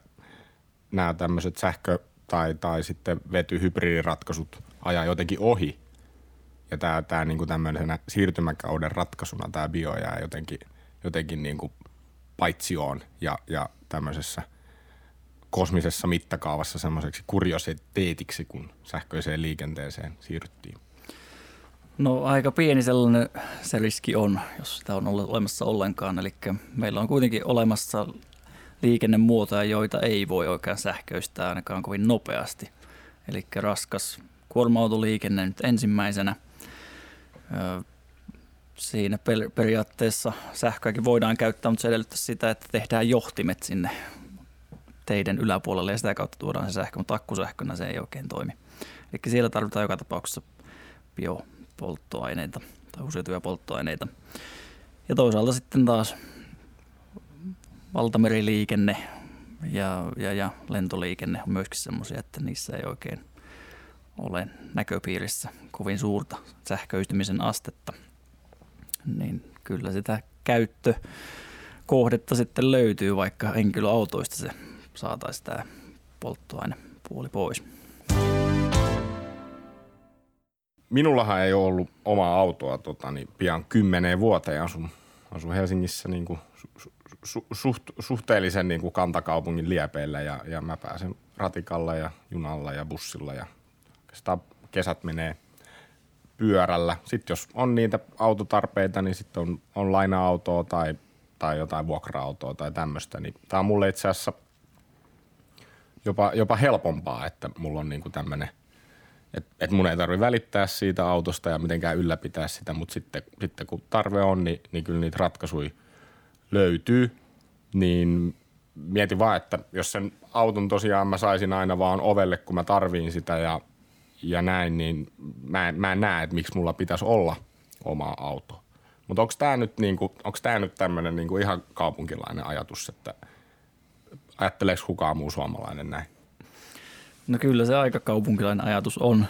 nämä tämmöiset sähkö- tai, tai sitten vetyhybridiratkaisut ajaa jotenkin ohi. Ja tämä, tämä niin tämmöisenä siirtymäkauden ratkaisuna tämä bio jää jotenkin, jotenkin niin kuin paitsioon ja, ja tämmöisessä kosmisessa mittakaavassa semmoiseksi kuriositeetiksi, kun sähköiseen liikenteeseen siirryttiin. No aika pieni sellainen se riski on, jos sitä on olemassa ollenkaan. Eli meillä on kuitenkin olemassa liikennemuotoja, joita ei voi oikein sähköistää ainakaan kovin nopeasti. Eli raskas kuorma-autoliikenne nyt ensimmäisenä. Siinä periaatteessa sähköäkin voidaan käyttää, mutta se edellyttää sitä, että tehdään johtimet sinne teiden yläpuolelle ja sitä kautta tuodaan se sähkö, mutta akkusähkönä se ei oikein toimi. Eli siellä tarvitaan joka tapauksessa biopolttoaineita tai uusiutuvia polttoaineita. Ja toisaalta sitten taas valtameriliikenne ja, ja, ja lentoliikenne on myöskin semmoisia, että niissä ei oikein ole näköpiirissä kovin suurta sähköistymisen astetta. Niin kyllä sitä käyttökohdetta sitten löytyy, vaikka henkilöautoista se saataisiin tämä polttoainepuoli pois. Minullahan ei ole ollut omaa autoa tota, niin pian kymmeneen vuoteen asun asun Helsingissä niin kuin su, su, suht, suhteellisen niin kuin kantakaupungin liepeillä ja, ja mä pääsen ratikalla ja junalla ja bussilla ja kesät menee pyörällä. Sitten jos on niitä autotarpeita, niin sitten on, on laina-autoa tai, tai jotain vuokra-autoa tai tämmöistä. Niin tämä on mulle itse asiassa jopa, jopa helpompaa, että mulla on niinku tämmöinen – että et mun ei tarvi välittää siitä autosta ja mitenkään ylläpitää sitä, mutta sitten, sitten kun tarve on, niin, niin kyllä niitä ratkaisuja löytyy. Niin mietin vaan, että jos sen auton tosiaan mä saisin aina vaan ovelle, kun mä tarviin sitä ja, ja näin, niin mä mä en näe, että miksi mulla pitäisi olla oma auto. Mutta onko tämä nyt, niinku, nyt tämmöinen niinku ihan kaupunkilainen ajatus, että ajatteleeko kukaan muu suomalainen näin? No kyllä se aika kaupunkilainen ajatus on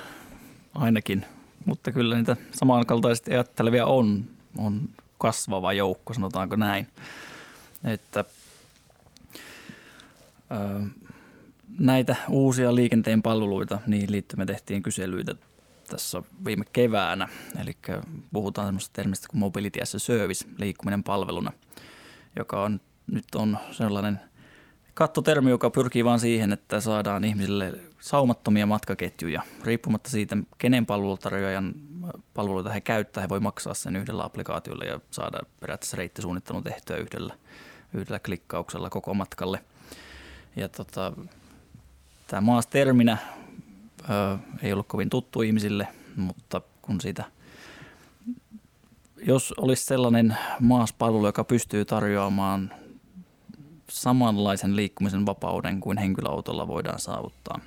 ainakin, mutta kyllä niitä samankaltaisesti ajattelevia on, on kasvava joukko, sanotaanko näin. Että ö, näitä uusia liikenteen palveluita, niihin liittyen me tehtiin kyselyitä tässä viime keväänä. Eli puhutaan semmoista termistä kuin Mobility as a Service, liikkuminen palveluna, joka on nyt on sellainen – kattotermi, joka pyrkii vain siihen, että saadaan ihmisille saumattomia matkaketjuja. Riippumatta siitä, kenen palvelutarjoajan palveluita he käyttää, he voi maksaa sen yhdellä applikaatiolla ja saada periaatteessa reittisuunnittelun tehtyä yhdellä, yhdellä klikkauksella koko matkalle. Ja tota, tämä maas terminä ö, ei ollut kovin tuttu ihmisille, mutta kun siitä jos olisi sellainen maaspalvelu, joka pystyy tarjoamaan samanlaisen liikkumisen vapauden kuin henkilöautolla voidaan saavuttaa,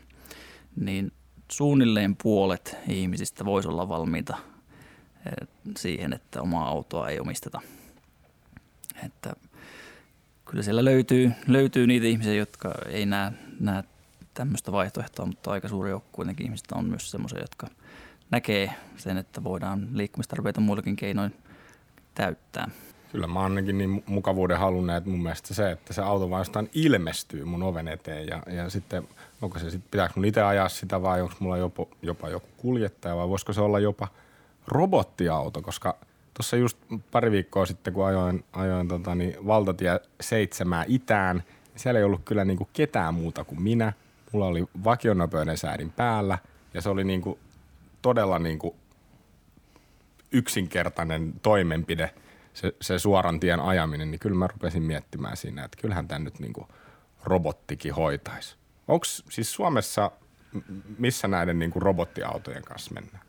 niin suunnilleen puolet ihmisistä voisi olla valmiita eh, siihen, että omaa autoa ei omisteta. Että kyllä siellä löytyy, löytyy niitä ihmisiä, jotka ei näe, näe tämmöistä vaihtoehtoa, mutta aika suuri joukko kuitenkin ihmistä on myös semmoisia, jotka näkee sen, että voidaan liikkumistarpeita muillakin keinoin täyttää. Kyllä mä ainakin niin mukavuuden halunnut, että mun mielestä se, että se auto vaan ilmestyy mun oven eteen ja, ja sitten onko se sitten, pitääkö mun itse ajaa sitä vai onko mulla jopa, jopa joku kuljettaja vai voisiko se olla jopa robottiauto, koska tuossa just pari viikkoa sitten, kun ajoin, ajoin tota, niin valtatie seitsemää itään, niin siellä ei ollut kyllä niin kuin ketään muuta kuin minä. Mulla oli vakionopeuden säädin päällä ja se oli niin kuin todella niin kuin yksinkertainen toimenpide – se, se suoran tien ajaminen, niin kyllä mä rupesin miettimään siinä, että kyllähän tämä nyt niin kuin robottikin hoitaisi. Onko siis Suomessa, missä näiden niin kuin robottiautojen kanssa mennään?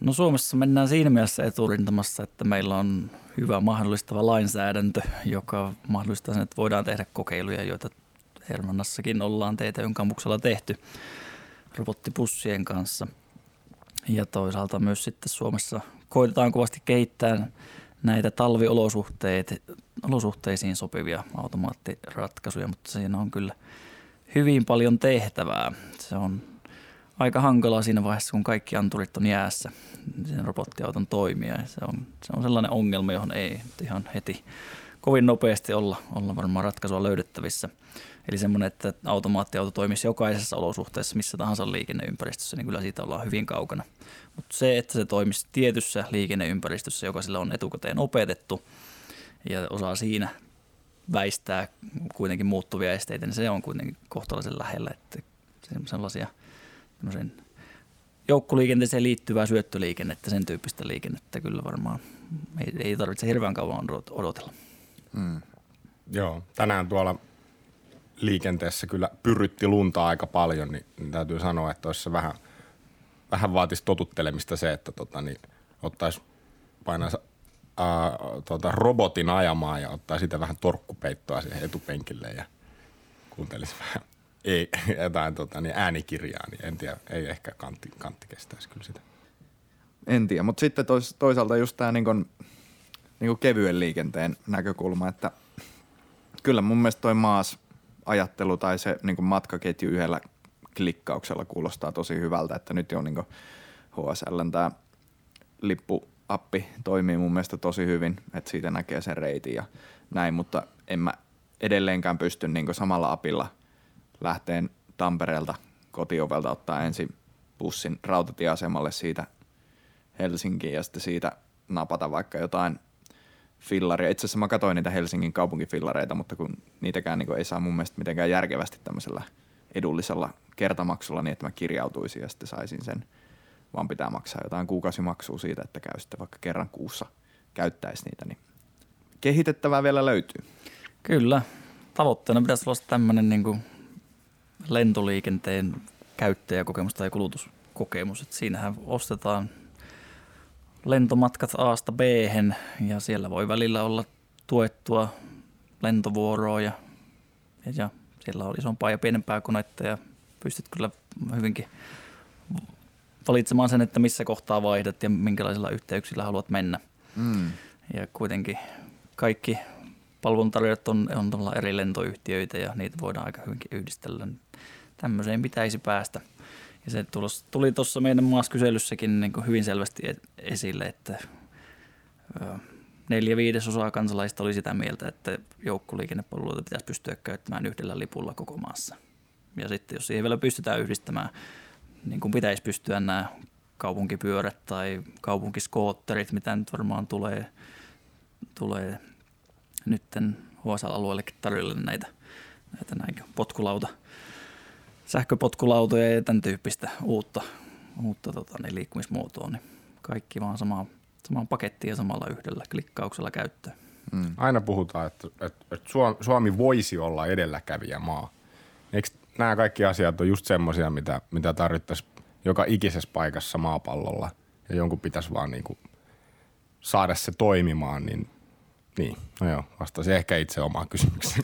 No Suomessa mennään siinä mielessä eturintamassa, että meillä on hyvä mahdollistava lainsäädäntö, joka mahdollistaa sen, että voidaan tehdä kokeiluja, joita Hermannassakin ollaan TTYn kampuksella tehty robottipussien kanssa. Ja toisaalta myös sitten Suomessa koitetaan kovasti kehittää näitä talviolosuhteisiin sopivia automaattiratkaisuja, mutta siinä on kyllä hyvin paljon tehtävää. Se on aika hankalaa siinä vaiheessa, kun kaikki anturit on jäässä sen robottiauton toimia. Se on, se on sellainen ongelma, johon ei ihan heti kovin nopeasti olla, olla varmaan ratkaisua löydettävissä. Eli semmoinen, että automaattiauto toimisi jokaisessa olosuhteessa, missä tahansa liikenneympäristössä, niin kyllä siitä ollaan hyvin kaukana. Mutta se, että se toimisi tietyssä liikenneympäristössä, joka sillä on etukäteen opetettu ja osaa siinä väistää kuitenkin muuttuvia esteitä, niin se on kuitenkin kohtalaisen lähellä, että sellaisia joukkoliikenteeseen liittyvää syöttöliikennettä, sen tyyppistä liikennettä kyllä varmaan ei, ei tarvitse hirveän kauan odotella. Mm. Joo, tänään tuolla liikenteessä kyllä pyrytti lunta aika paljon, niin, niin täytyy sanoa, että olisi se vähän, vähän vaatisi totuttelemista se, että tota, niin, ottaisi painaa ää, tota, robotin ajamaan ja ottaa sitä vähän torkkupeittoa siihen etupenkille ja kuuntelisi vähän *laughs* ei, jotain tota, niin äänikirjaa, niin en tiedä, ei ehkä kantti, kantti kestäisi kyllä sitä. En tiedä, mutta sitten tois, toisaalta just tämä niin niin kevyen liikenteen näkökulma, että kyllä mun mielestä toi maas – ajattelu tai se niin matkaketju yhdellä klikkauksella kuulostaa tosi hyvältä, että nyt jo niin HSL tämä lippuappi toimii mun mielestä tosi hyvin, että siitä näkee sen reitin ja näin, mutta en mä edelleenkään pysty niin samalla apilla lähteen Tampereelta kotiovelta ottaa ensin bussin rautatieasemalle siitä Helsinkiin ja sitten siitä napata vaikka jotain fillaria. Itse asiassa mä katsoin niitä Helsingin kaupunkifillareita, mutta kun niitäkään niin ei saa mun mielestä mitenkään järkevästi tämmöisellä edullisella kertamaksulla niin, että mä kirjautuisin ja sitten saisin sen, vaan pitää maksaa jotain kuukausimaksua siitä, että käy sitten vaikka kerran kuussa käyttäisi niitä, niin kehitettävää vielä löytyy. Kyllä. Tavoitteena pitäisi olla tämmöinen niin kuin lentoliikenteen käyttäjäkokemus tai kulutuskokemus. Että siinähän ostetaan lentomatkat A-sta b ja siellä voi välillä olla tuettua lentovuoroa ja, ja siellä on isompaa ja pienempää konetta ja pystyt kyllä hyvinkin valitsemaan sen, että missä kohtaa vaihdat ja minkälaisilla yhteyksillä haluat mennä. Mm. Ja kuitenkin kaikki palveluntarjoajat on, on eri lentoyhtiöitä ja niitä voidaan aika hyvinkin yhdistellä. Tämmöiseen pitäisi päästä. Ja se tuli tuossa meidän maaskyselyssäkin niin hyvin selvästi esille, että neljä viidesosaa kansalaista oli sitä mieltä, että joukkoliikennepalveluita pitäisi pystyä käyttämään yhdellä lipulla koko maassa. Ja sitten jos siihen vielä pystytään yhdistämään, niin kuin pitäisi pystyä nämä kaupunkipyörät tai kaupunkiskootterit, mitä nyt varmaan tulee, tulee nytten HSL-alueellekin tarjolle näitä, näitä näin potkulauta, sähköpotkulautoja ja tämän tyyppistä uutta, uutta tota, niin liikkumismuotoa, niin kaikki vaan samaan, samaan pakettiin ja samalla yhdellä klikkauksella käyttöön. Mm. Aina puhutaan, että, että, että Suomi voisi olla edelläkävijä maa. Eikö nämä kaikki asiat on just semmoisia, mitä, mitä tarvittaisiin joka ikisessä paikassa maapallolla ja jonkun pitäisi vaan niin kuin saada se toimimaan, niin niin, no joo, vastasi ehkä itse omaan kysymykseen.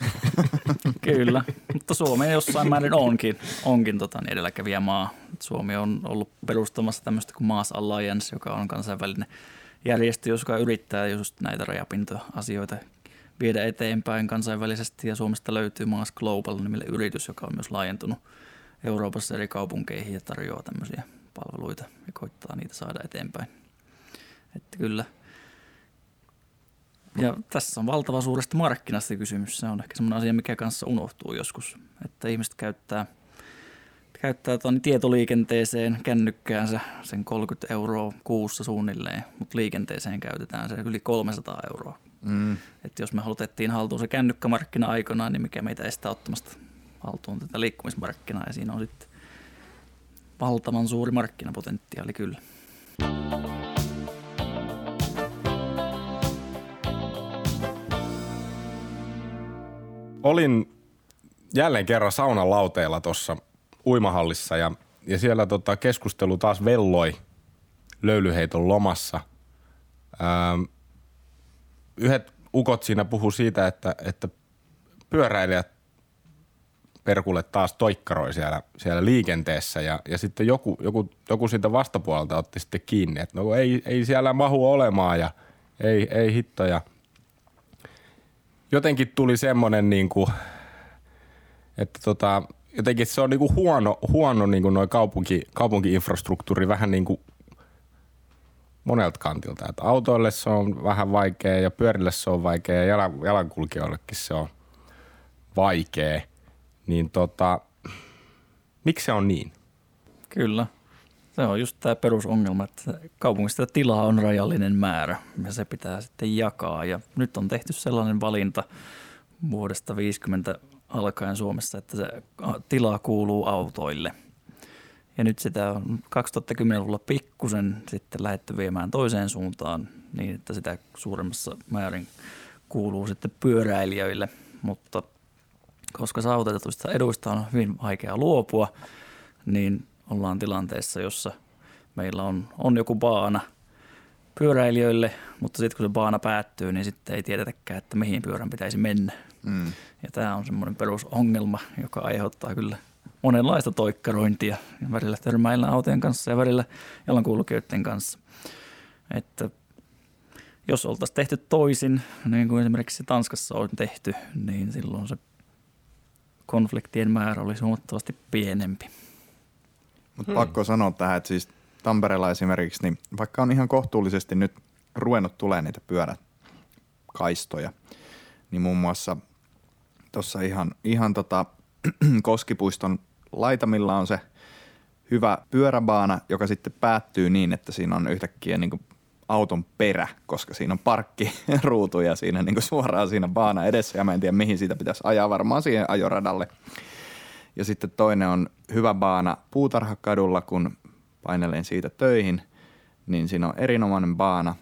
*laughs* Kyllä, mutta Suomi jossain määrin onkin, onkin tota, niin edelläkävijä maa. Suomi on ollut perustamassa tämmöistä kuin Maas Alliance, joka on kansainvälinen järjestö, joka yrittää just näitä rajapinta-asioita viedä eteenpäin kansainvälisesti ja Suomesta löytyy Maas Global nimille yritys, joka on myös laajentunut Euroopassa eri kaupunkeihin ja tarjoaa tämmöisiä palveluita ja koittaa niitä saada eteenpäin. Että kyllä – ja tässä on valtava suuresta markkinasta kysymys. Se on ehkä semmoinen asia, mikä kanssa unohtuu joskus, että ihmiset käyttää, käyttää tuon tietoliikenteeseen kännykkäänsä sen 30 euroa kuussa suunnilleen, mutta liikenteeseen käytetään se yli 300 euroa. Mm. Että jos me halutettiin haltuun se kännykkämarkkina aikanaan, niin mikä meitä estää ottamasta haltuun tätä liikkumismarkkinaa ja siinä on sitten valtavan suuri markkinapotentiaali kyllä. olin jälleen kerran saunan lauteilla tuossa uimahallissa ja, ja siellä tota keskustelu taas velloi löylyheiton lomassa. Ähm, yhdet ukot siinä puhuu siitä, että, että pyöräilijät perkulle taas toikkaroi siellä, siellä liikenteessä. Ja, ja sitten joku, joku, joku siitä vastapuolelta otti sitten kiinni, että no ei, ei siellä mahu olemaan ja ei, ei hittoja – jotenkin tuli semmoinen, niin kuin, että tota, jotenkin se on niin kuin huono, huono niin kuin noi kaupunki, kaupunkiinfrastruktuuri vähän niin kuin monelta kantilta. Että autoille se on vähän vaikea ja pyörille se on vaikea ja jalan, jalankulkijoillekin se on vaikea. Niin tota, miksi se on niin? Kyllä. Se on just tämä perusongelma, että kaupungista tilaa on rajallinen määrä ja se pitää sitten jakaa. Ja nyt on tehty sellainen valinta vuodesta 50 alkaen Suomessa, että se tila kuuluu autoille. Ja nyt sitä on 2010-luvulla pikkusen sitten lähetty viemään toiseen suuntaan niin, että sitä suuremmassa määrin kuuluu sitten pyöräilijöille. Mutta koska saavutetuista eduista on hyvin vaikea luopua, niin ollaan tilanteessa, jossa meillä on, on joku baana pyöräilijöille, mutta sitten kun se baana päättyy, niin sitten ei tiedetäkään, että mihin pyörän pitäisi mennä. Mm. Ja tämä on semmoinen perusongelma, joka aiheuttaa kyllä monenlaista toikkarointia. Ja välillä törmäillä autojen kanssa ja välillä jalankulkijoiden kanssa. Että jos oltaisiin tehty toisin, niin kuin esimerkiksi Tanskassa on tehty, niin silloin se konfliktien määrä olisi huomattavasti pienempi. Mutta hmm. pakko sanoa tähän, että siis Tampereella esimerkiksi, niin vaikka on ihan kohtuullisesti nyt ruvennut tulee niitä pyöräkaistoja, niin muun muassa tuossa ihan, ihan tota, *clears throat* Koskipuiston laitamilla on se hyvä pyöräbaana, joka sitten päättyy niin, että siinä on yhtäkkiä niin auton perä, koska siinä on parkkiruutuja siinä niin kuin suoraan siinä baana edessä ja mä en tiedä mihin siitä pitäisi ajaa varmaan siihen ajoradalle. Ja sitten toinen on hyvä baana puutarhakadulla, kun painelen siitä töihin, niin siinä on erinomainen baana.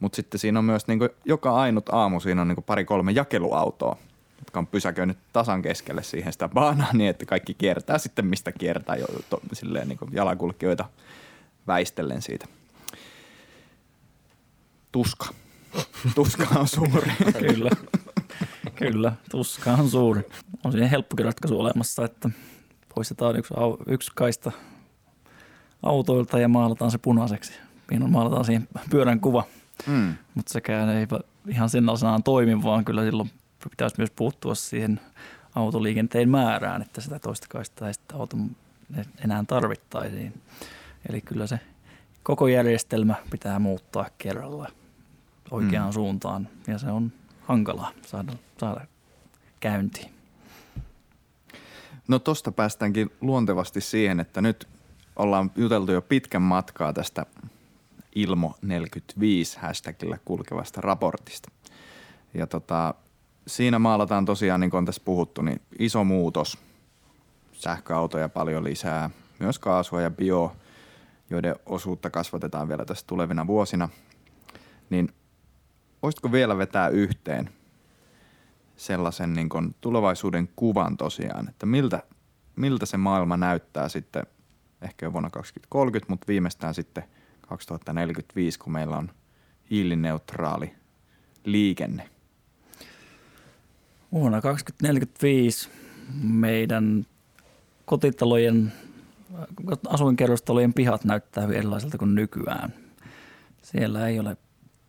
Mutta sitten siinä on myös niin kuin joka ainut aamu siinä on niin kuin pari-kolme jakeluautoa, jotka on pysäköinyt tasan keskelle siihen sitä baanaa niin, että kaikki kiertää sitten mistä kiertää jo to, silleen niin kuin jalankulkijoita väistellen siitä. Tuska. Tuska on suuri. *laughs* Kyllä. Kyllä, tuska on suuri. On siihen helppokin ratkaisu olemassa, että poistetaan yksi, au- yksi kaista autoilta ja maalataan se punaiseksi. Niin maalataan siihen pyörän kuva, Mm. mutta sekään ei ihan sellaisenaan toimi, vaan kyllä silloin pitäisi myös puuttua siihen autoliikenteen määrään, että sitä toista kaistaa ei sitten auton enää tarvittaisiin. Eli kyllä se koko järjestelmä pitää muuttaa kerralla oikeaan Mm. suuntaan ja se on hankalaa saada, saada käyntiin. No tosta päästäänkin luontevasti siihen, että nyt ollaan juteltu jo pitkän matkaa tästä Ilmo 45 hashtagillä kulkevasta raportista. Ja tota, siinä maalataan tosiaan, niin kuin on tässä puhuttu, niin iso muutos. Sähköautoja paljon lisää, myös kaasua ja bio, joiden osuutta kasvatetaan vielä tässä tulevina vuosina. Niin voisitko vielä vetää yhteen sellaisen niin kuin tulevaisuuden kuvan tosiaan, että miltä, miltä se maailma näyttää sitten ehkä jo vuonna 2030, mutta viimeistään sitten 2045, kun meillä on hiilineutraali liikenne. Vuonna 2045 meidän kotitalojen, asuinkerrostalojen pihat näyttää hyvin erilaiselta kuin nykyään. Siellä ei ole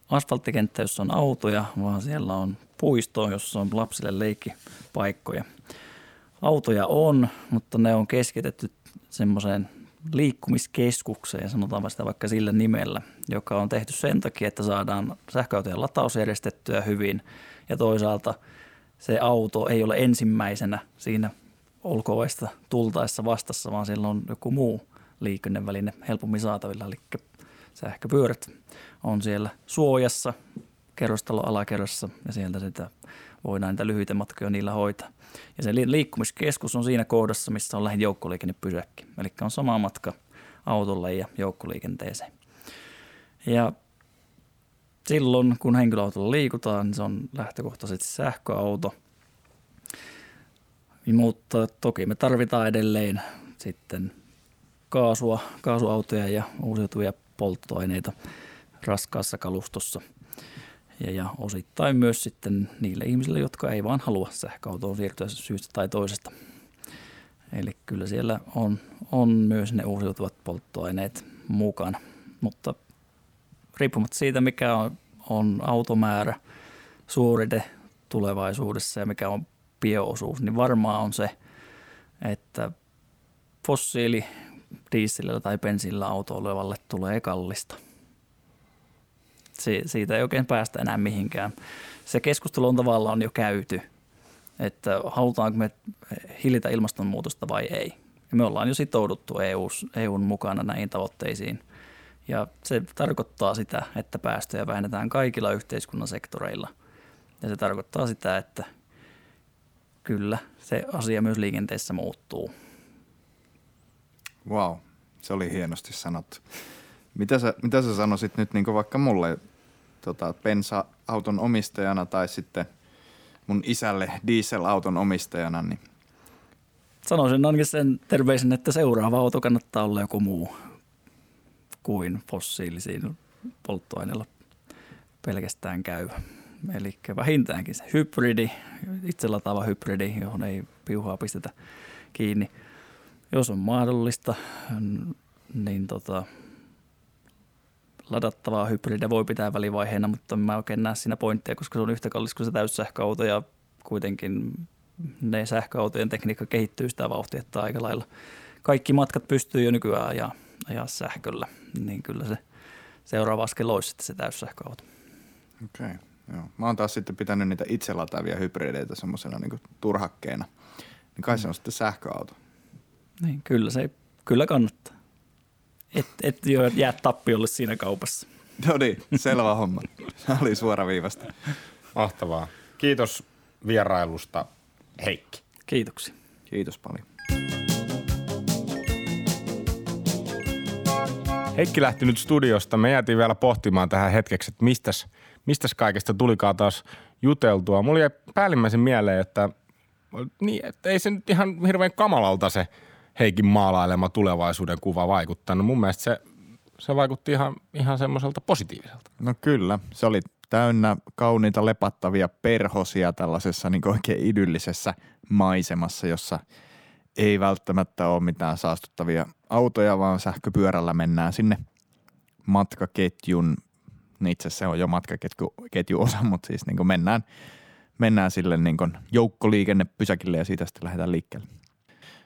asfalttikenttä, jossa on autoja, vaan siellä on puisto, jossa on lapsille leikkipaikkoja. Autoja on, mutta ne on keskitetty semmoiseen liikkumiskeskukseen, sanotaan sitä vaikka sillä nimellä, joka on tehty sen takia, että saadaan sähköautojen lataus järjestettyä hyvin ja toisaalta se auto ei ole ensimmäisenä siinä olkoista tultaessa vastassa, vaan siellä on joku muu liikenneväline helpommin saatavilla, eli sähköpyörät on siellä suojassa kerrostalo alakerrassa ja sieltä sitä voidaan niitä lyhyitä matkoja niillä hoitaa. Ja se li- liikkumiskeskus on siinä kohdassa, missä on lähin joukkoliikennepysäkki. Eli on sama matka autolle ja joukkoliikenteeseen. Ja silloin, kun henkilöautolla liikutaan, niin se on lähtökohtaisesti sähköauto. Mutta toki me tarvitaan edelleen sitten kaasua, kaasuautoja ja uusiutuvia polttoaineita raskaassa kalustossa. Ja, ja osittain myös sitten niille ihmisille, jotka ei vaan halua sähköautoon siirtyä syystä tai toisesta. Eli kyllä siellä on, on myös ne uusiutuvat polttoaineet mukana. Mutta riippumatta siitä, mikä on, on automäärä, suorite tulevaisuudessa ja mikä on bioosuus, niin varmaan on se, että fossiili dieselillä tai bensiinillä autoilevalle tulee kallista. Si- siitä ei oikein päästä enää mihinkään. Se keskustelu on tavallaan jo käyty, että halutaanko me hillitä ilmastonmuutosta vai ei. Ja me ollaan jo sitouduttu EUs, EUn mukana näihin tavoitteisiin. Ja se tarkoittaa sitä, että päästöjä vähennetään kaikilla yhteiskunnan sektoreilla. Ja se tarkoittaa sitä, että kyllä se asia myös liikenteessä muuttuu. Wow, se oli hienosti sanottu. Mitä sä, mitä sä sanoisit nyt niin vaikka mulle tota, bensa-auton omistajana tai sitten mun isälle diesel-auton omistajana, niin Sanoisin ainakin sen terveisen, että seuraava auto kannattaa olla joku muu kuin fossiilisiin polttoaineilla pelkästään käy. Eli vähintäänkin se hybridi, itselataava hybridi, johon ei piuhaa pistetä kiinni. Jos on mahdollista, niin tota, ladattavaa hybridiä voi pitää välivaiheena, mutta mä oikein näe siinä pointtia, koska se on yhtä kallis kuin se täyssähköauto ja kuitenkin ne sähköautojen tekniikka kehittyy sitä vauhtia, että aika lailla kaikki matkat pystyy jo nykyään ajaa, ajaa sähköllä, niin kyllä se seuraava askel olisi sitten se täyssähköauto. okei. Okay, joo. Mä oon taas sitten pitänyt niitä itselataavia hybrideitä semmoisena niin turhakkeena. Niin kai se on sitten sähköauto. Niin, kyllä se kyllä kannattaa. Et, et jää tappiolle siinä kaupassa. *laughs* No niin, selvä homma. Se oli suoraviivasta. Mahtavaa. Kiitos vierailusta, Heikki. Kiitoksia. Kiitos paljon. Heikki lähti nyt studiosta. Me jäätiin vielä pohtimaan tähän hetkeksi, että mistäs, mistäs kaikesta tulikaan taas juteltua. Mulla jäi päällimmäisen mieleen, että, niin, että ei se nyt ihan hirveän kamalalta se Heikin maalailema tulevaisuuden kuva vaikuttanut. Mun mielestä se, se vaikutti ihan, ihan semmoiselta positiiviselta. No kyllä, se oli täynnä kauniita lepattavia perhosia tällaisessa niin oikein idyllisessä maisemassa, jossa ei välttämättä ole mitään saastuttavia autoja, vaan sähköpyörällä mennään sinne matkaketjun, niin itse se on jo matkaketju osa, *laughs* mutta siis niin mennään, mennään sille niin joukkoliikennepysäkille ja siitä sitten lähdetään liikkeelle.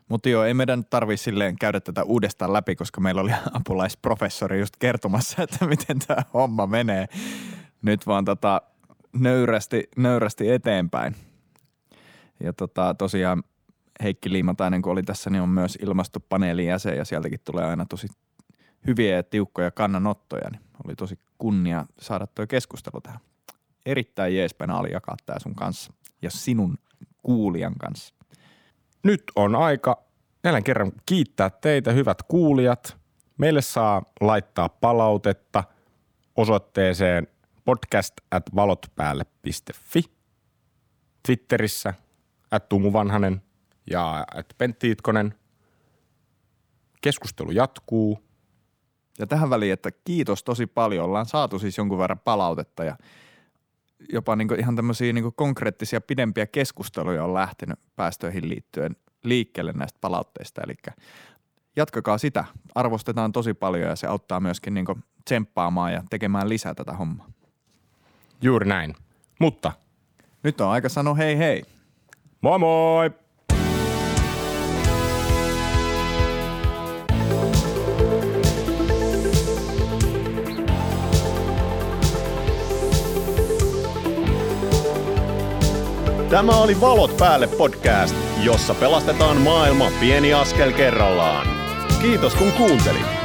Mutta joo, ei meidän tarvitse silleen käydä tätä uudestaan läpi, koska meillä oli *laughs* apulaisprofessori just kertomassa, että *laughs* miten tämä homma menee. Nyt vaan tota, nöyrästi, nöyrästi eteenpäin. Ja tota, tosiaan Heikki Liimatainen, kun oli tässä, niin on myös ilmastopaneelin jäsen ja sieltäkin tulee aina tosi hyviä ja tiukkoja kannanottoja. Niin oli tosi kunnia saada tuo keskustelu tähän. Erittäin oli jakaa tämä sun kanssa ja sinun kuulijan kanssa. Nyt on aika jälleen kerran kiittää teitä, hyvät kuulijat. Meille saa laittaa palautetta osoitteeseen podcast at valotpäälle.fi. Twitterissä at Tumu Vanhanen ja at Pentti Itkonen. Keskustelu jatkuu. Ja tähän väliin, että kiitos tosi paljon. Ollaan saatu siis jonkun verran palautetta ja jopa niin ihan tämmöisiä niin konkreettisia pidempiä keskusteluja on lähtenyt päästöihin liittyen liikkeelle näistä palautteista. Eli jatkakaa sitä. Arvostetaan tosi paljon ja se auttaa myöskin niin tsemppaamaan ja tekemään lisää tätä hommaa. Juuri näin. Mutta nyt on aika sanoa hei hei. Moi moi! Tämä oli Valot päälle podcast, jossa pelastetaan maailma pieni askel kerrallaan. Kiitos kun kuuntelit.